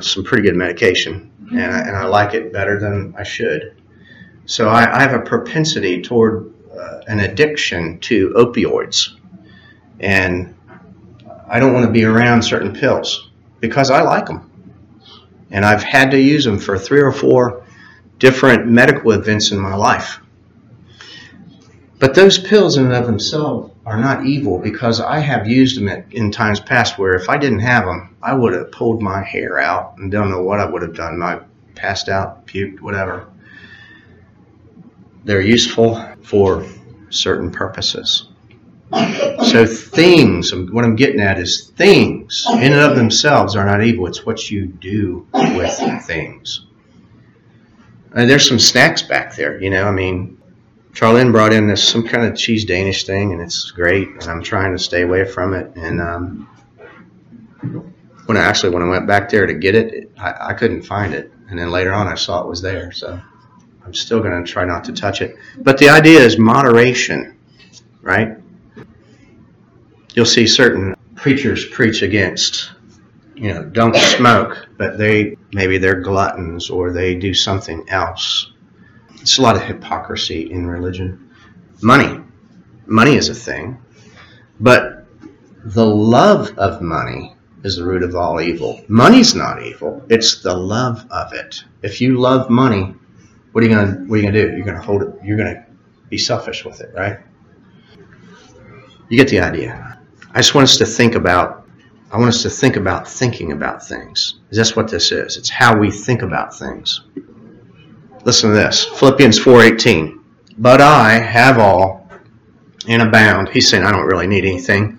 some pretty good medication, and I, and I like it better than I should. So I, I have a propensity toward uh, an addiction to opioids, and I don't want to be around certain pills because I like them, and I've had to use them for three or four different medical events in my life. But those pills in and of themselves are not evil because I have used them in times past where if I didn't have them, I would have pulled my hair out and don't know what I would have done. I passed out, puked, whatever. they're useful for certain purposes. So things, what I'm getting at is things in and of themselves are not evil. It's what you do with things. And there's some snacks back there, you know. I mean, Charlene brought in this some kind of cheese Danish thing, and it's great. And I'm trying to stay away from it. And um, when I actually when I went back there to get it, it I, I couldn't find it. And then later on, I saw it was there. So I'm still going to try not to touch it. But the idea is moderation, right? you'll see certain preachers preach against, you know, don't smoke, but they maybe they're gluttons or they do something else. It's a lot of hypocrisy in religion. Money. Money is a thing, but the love of money is the root of all evil. Money's not evil. It's the love of it. If you love money, what are you gonna what are you gonna do? You're gonna hold it you're gonna be selfish with it, right? You get the idea. I just want us to think about I want us to think about thinking about things. That's what this is. It's how we think about things. Listen to this. Philippians 4:18. But I have all and abound. He's saying I don't really need anything.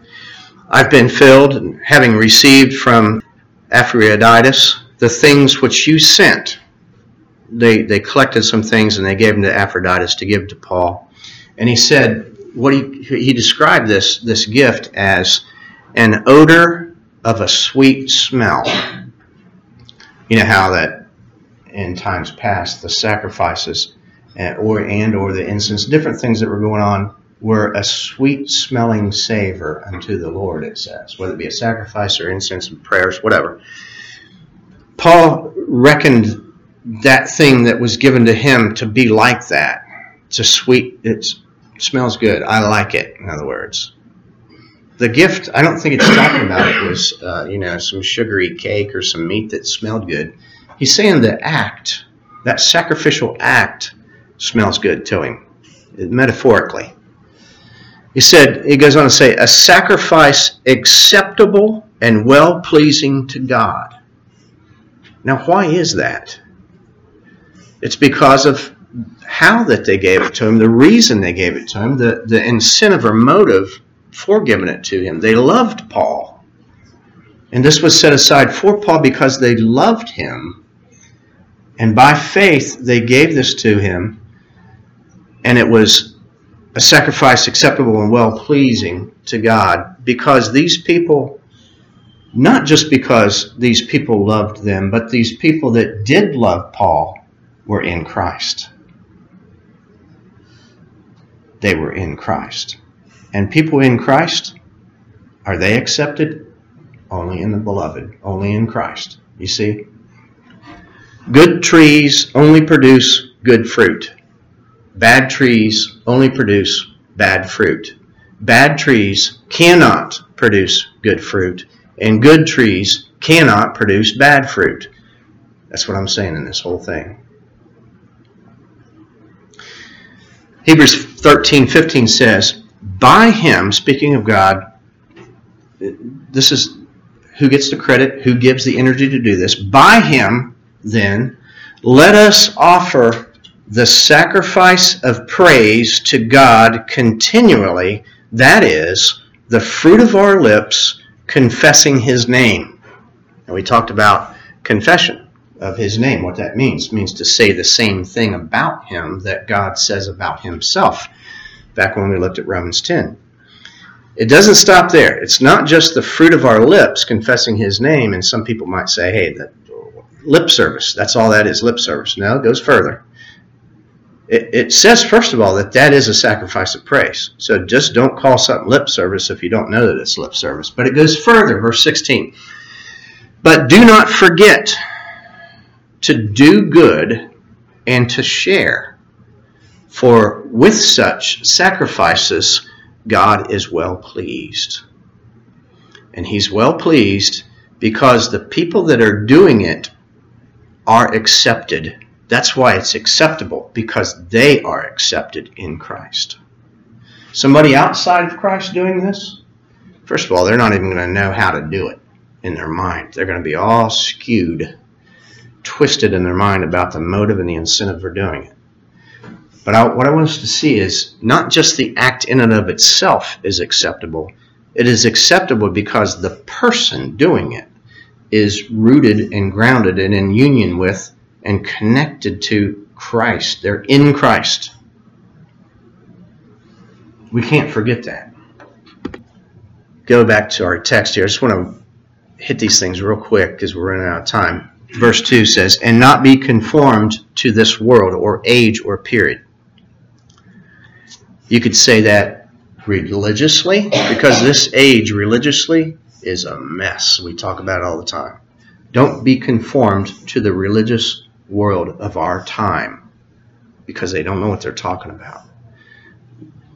I've been filled, having received from Epaphroditus the things which you sent. They they collected some things and they gave them to Epaphroditus to give to Paul. And he said, what he, he described this this gift as an odor of a sweet smell. You know how that in times past the sacrifices and, or and or the incense, different things that were going on were a sweet smelling savor unto the Lord. It says, whether it be a sacrifice or incense and prayers, whatever. Paul reckoned that thing that was given to him to be like that. It's a sweet. it smells good. I like it, in other words. The gift, I don't think it's talking about it was, uh, you know, some sugary cake or some meat that smelled good. He's saying the act, that sacrificial act, smells good to him, metaphorically. He said, he goes on to say, a sacrifice acceptable and well pleasing to God. Now, why is that? It's because of how that they gave it to him, the reason they gave it to him, the, the incentive or motive for giving it to him. They loved Paul. And this was set aside for Paul because they loved him. And by faith, they gave this to him. And it was a sacrifice acceptable and well pleasing to God because these people, not just because these people loved them, but these people that did love Paul were in Christ they were in Christ. And people in Christ, are they accepted? Only in the beloved, only in Christ. You see? Good trees only produce good fruit. Bad trees only produce bad fruit. Bad trees cannot produce good fruit, and good trees cannot produce bad fruit. That's what I'm saying in this whole thing. Hebrews 13, 15 says, By him, speaking of God, this is who gets the credit, who gives the energy to do this. By him, then, let us offer the sacrifice of praise to God continually, that is, the fruit of our lips, confessing his name. And we talked about confession of his name, what that means. It means to say the same thing about him that God says about himself, back when we looked at Romans 10. It doesn't stop there. It's not just the fruit of our lips confessing his name, and some people might say, hey, that lip service, that's all that is, lip service. No, it goes further. It, it says, first of all, that that is a sacrifice of praise. So just don't call something lip service if you don't know that it's lip service. But it goes further, verse 16. But do not forget to do good and to share. For with such sacrifices, God is well pleased. And He's well pleased because the people that are doing it are accepted. That's why it's acceptable, because they are accepted in Christ. Somebody outside of Christ doing this, first of all, they're not even going to know how to do it in their mind. They're going to be all skewed twisted in their mind about the motive and the incentive for doing it. But I, what I want us to see is not just the act in and of itself is acceptable. It is acceptable because the person doing it is rooted and grounded and in union with and connected to Christ. They're in Christ. We can't forget that. Go back to our text here. I just want to hit these things real quick because we're running out of time. Verse 2 says, And not be conformed to this world or age or period. You could say that religiously because this age religiously is a mess. We talk about it all the time. Don't be conformed to the religious world of our time because they don't know what they're talking about.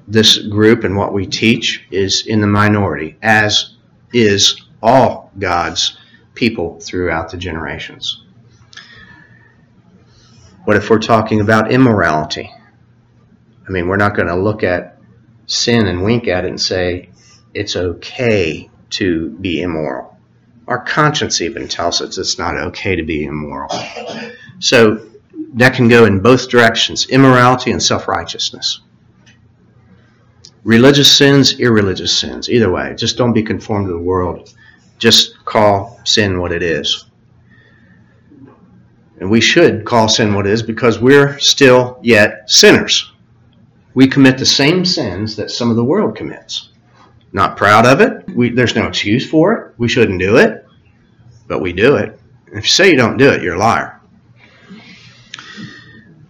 This group and what we teach is in the minority, as is all God's people throughout the generations. What if we're talking about immorality? I mean, we're not going to look at sin and wink at it and say it's okay to be immoral. Our conscience even tells us it's not okay to be immoral. So that can go in both directions immorality and self righteousness. Religious sins, irreligious sins. Either way, just don't be conformed to the world. Just call sin what it is. And we should call sin what it is because we're still yet sinners. We commit the same sins that some of the world commits. Not proud of it. We, there's no excuse for it. We shouldn't do it, but we do it. If you say you don't do it, you're a liar.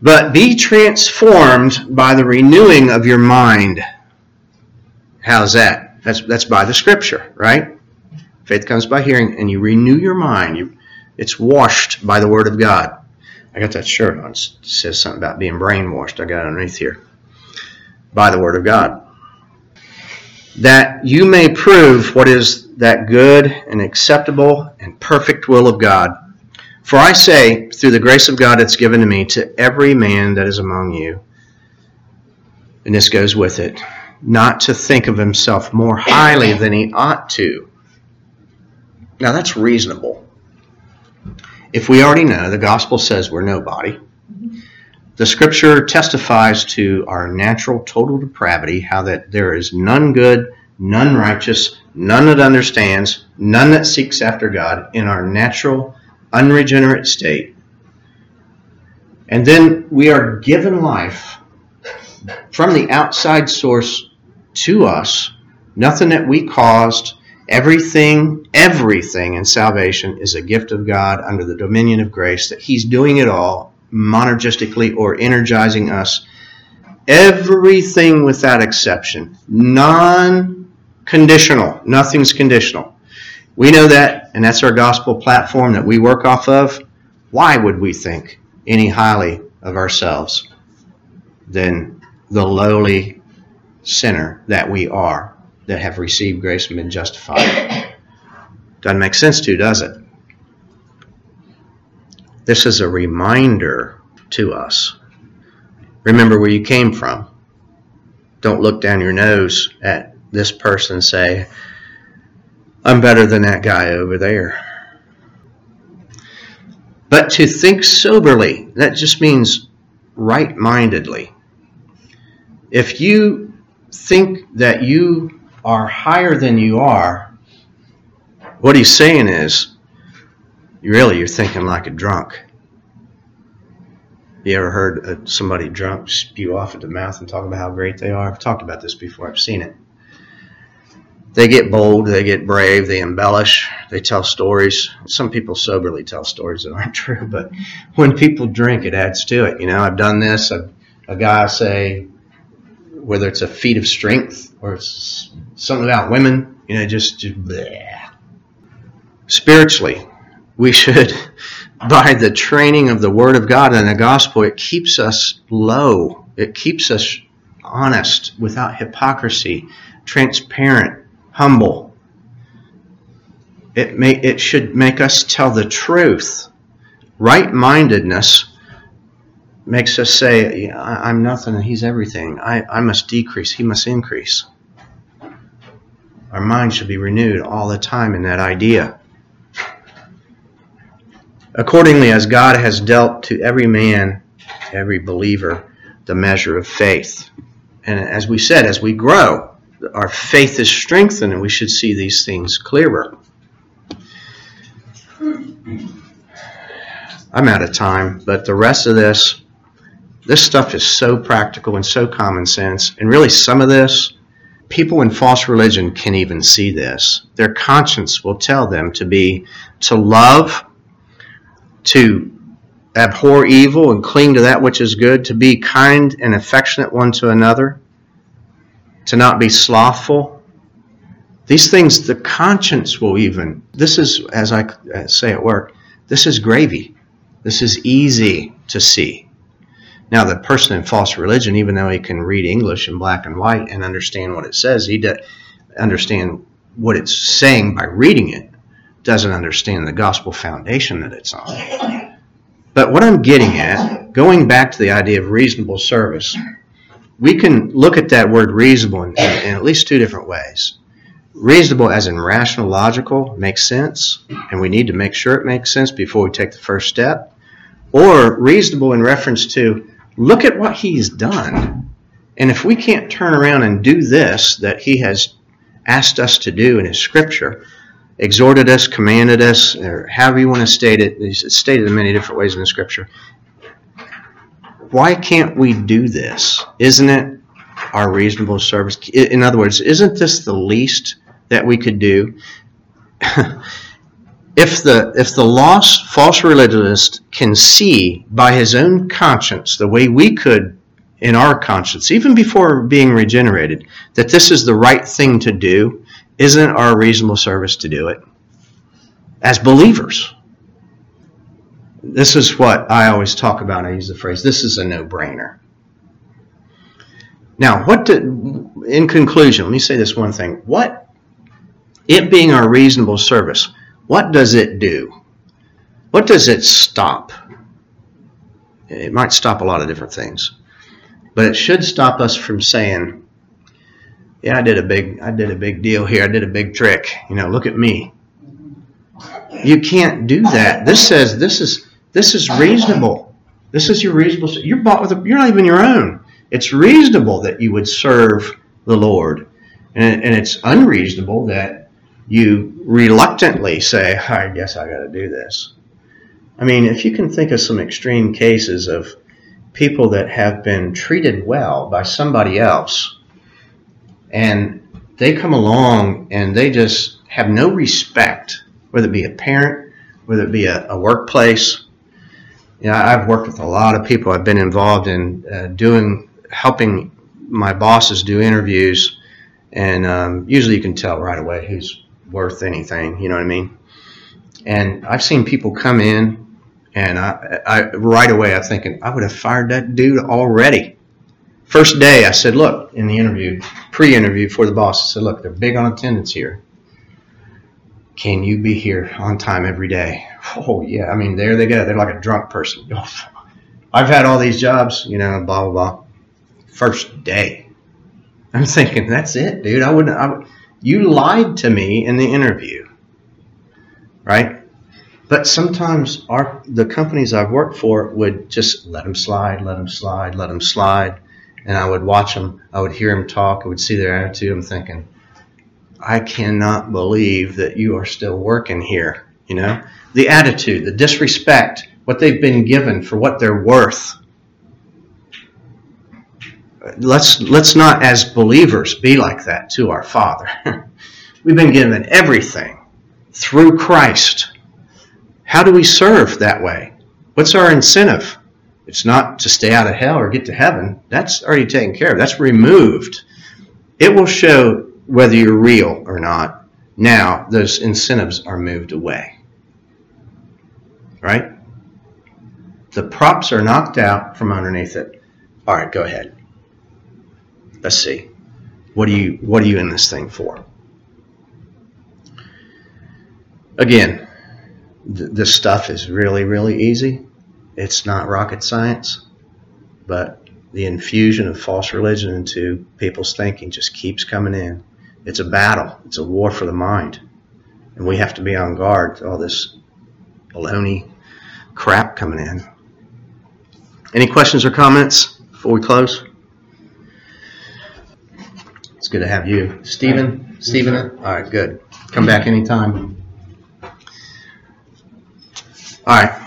But be transformed by the renewing of your mind. How's that? That's, that's by the scripture, right? Faith comes by hearing, and you renew your mind. You, it's washed by the word of God. I got that shirt on. It says something about being brainwashed. I got it underneath here. By the word of God that you may prove what is that good and acceptable and perfect will of God. For I say, through the grace of God that's given to me, to every man that is among you, and this goes with it, not to think of himself more highly than he ought to. Now that's reasonable. If we already know the gospel says we're nobody, the scripture testifies to our natural total depravity, how that there is none good, none righteous, none that understands, none that seeks after God in our natural, unregenerate state. And then we are given life from the outside source to us, nothing that we caused. Everything, everything in salvation is a gift of God under the dominion of grace, that He's doing it all monergistically or energizing us. Everything without exception, non conditional. Nothing's conditional. We know that, and that's our gospel platform that we work off of. Why would we think any highly of ourselves than the lowly sinner that we are that have received grace and been justified? Doesn't make sense to, does it? This is a reminder to us. Remember where you came from. Don't look down your nose at this person and say, I'm better than that guy over there. But to think soberly, that just means right mindedly. If you think that you are higher than you are, what he's saying is really you're thinking like a drunk. You ever heard somebody drunk spew off at the mouth and talk about how great they are? I've talked about this before. I've seen it. They get bold, they get brave, they embellish, they tell stories. Some people soberly tell stories that aren't true, but when people drink, it adds to it. You know, I've done this. I've, a guy say, whether it's a feat of strength or it's something about women, you know, just, just bleh. Spiritually, we should, by the training of the Word of God and the gospel, it keeps us low. It keeps us honest, without hypocrisy, transparent, humble. It, may, it should make us tell the truth. Right mindedness makes us say, I'm nothing and He's everything. I, I must decrease, He must increase. Our mind should be renewed all the time in that idea. Accordingly, as God has dealt to every man, every believer, the measure of faith. And as we said, as we grow, our faith is strengthened and we should see these things clearer. I'm out of time, but the rest of this, this stuff is so practical and so common sense. And really, some of this, people in false religion can even see this. Their conscience will tell them to be, to love, to abhor evil and cling to that which is good, to be kind and affectionate one to another, to not be slothful. These things, the conscience will even, this is, as I say at work, this is gravy. This is easy to see. Now, the person in false religion, even though he can read English in black and white and understand what it says, he does understand what it's saying by reading it, doesn't understand the gospel foundation that it's on. But what I'm getting at, going back to the idea of reasonable service, we can look at that word reasonable in, in, at least two different ways. Reasonable as in rational, logical, makes sense, and we need to make sure it makes sense before we take the first step. Or reasonable in reference to, look at what he's done. And if we can't turn around and do this that he has asked us to do in his scripture, exhorted us, commanded us, or however you want to state it. It's stated in many different ways in the scripture. Why can't we do this? Isn't it our reasonable service? In other words, isn't this the least that we could do? if the if the lost false religionist can see by his own conscience the way we could in our conscience, even before being regenerated, that this is the right thing to do, isn't our reasonable service to do it? As believers. This is what I always talk about. I use the phrase, this is a no brainer. Now, what did, in conclusion, let me say this one thing. What, it being our reasonable service, what does it do? What does it stop? It might stop a lot of different things, but it should stop us from saying, yeah, I did a big, I did a big deal here. I did a big trick. You know, look at me. You can't do that. This says this is this is reasonable. This is your reasonable. You're bought with. A, you're not even your own. It's reasonable that you would serve the Lord, and, and it's unreasonable that you reluctantly say, "I guess I got to do this." I mean, if you can think of some extreme cases of people that have been treated well by somebody else and they come along and they just have no respect, whether it be a parent, whether it be a, a workplace. You know, I've worked with a lot of people. I've been involved in uh, doing, helping my bosses do interviews, and um, usually you can tell right away who's worth anything. You know what I mean? And I've seen people come in, and I, I right away I'm thinking I would have fired that dude already. First day, I said, look, in the interview, pre-interview for the boss, I said, look, they're big on attendance here. Can you be here on time every day? Oh yeah, I mean, there they go. They're like a drunk person. I've had all these jobs, you know, blah blah blah. First day, I'm thinking that's it, dude. I wouldn't. I, you lied to me in the interview, right? But sometimes our the companies I've worked for would just let them slide, let them slide, let them slide and I would watch them. I would hear them talk. I would see their attitude. I'm thinking, I cannot believe that you are still working here. You know, the attitude, the disrespect, what they've been given for what they're worth. Let's let's not, as believers, be like that to our Father. We've been given everything through Christ. How do we serve that way? What's our incentive? It's not to stay out of hell or get to heaven. That's already taken care of. That's removed. It will show whether you're real or not. Now, those incentives are moved away. Right? The props are knocked out from underneath it. All right, go ahead. Let's see. What are you what are you in this thing for? Again, th- this stuff is really really easy it's not rocket science, but the infusion of false religion into people's thinking just keeps coming in. It's a battle, it's a war for the mind. And we have to be on guard to all this baloney crap coming in. Any questions or comments? before we close? It's good to have you. Stephen? Stephen? All right, good. Come back anytime. All right.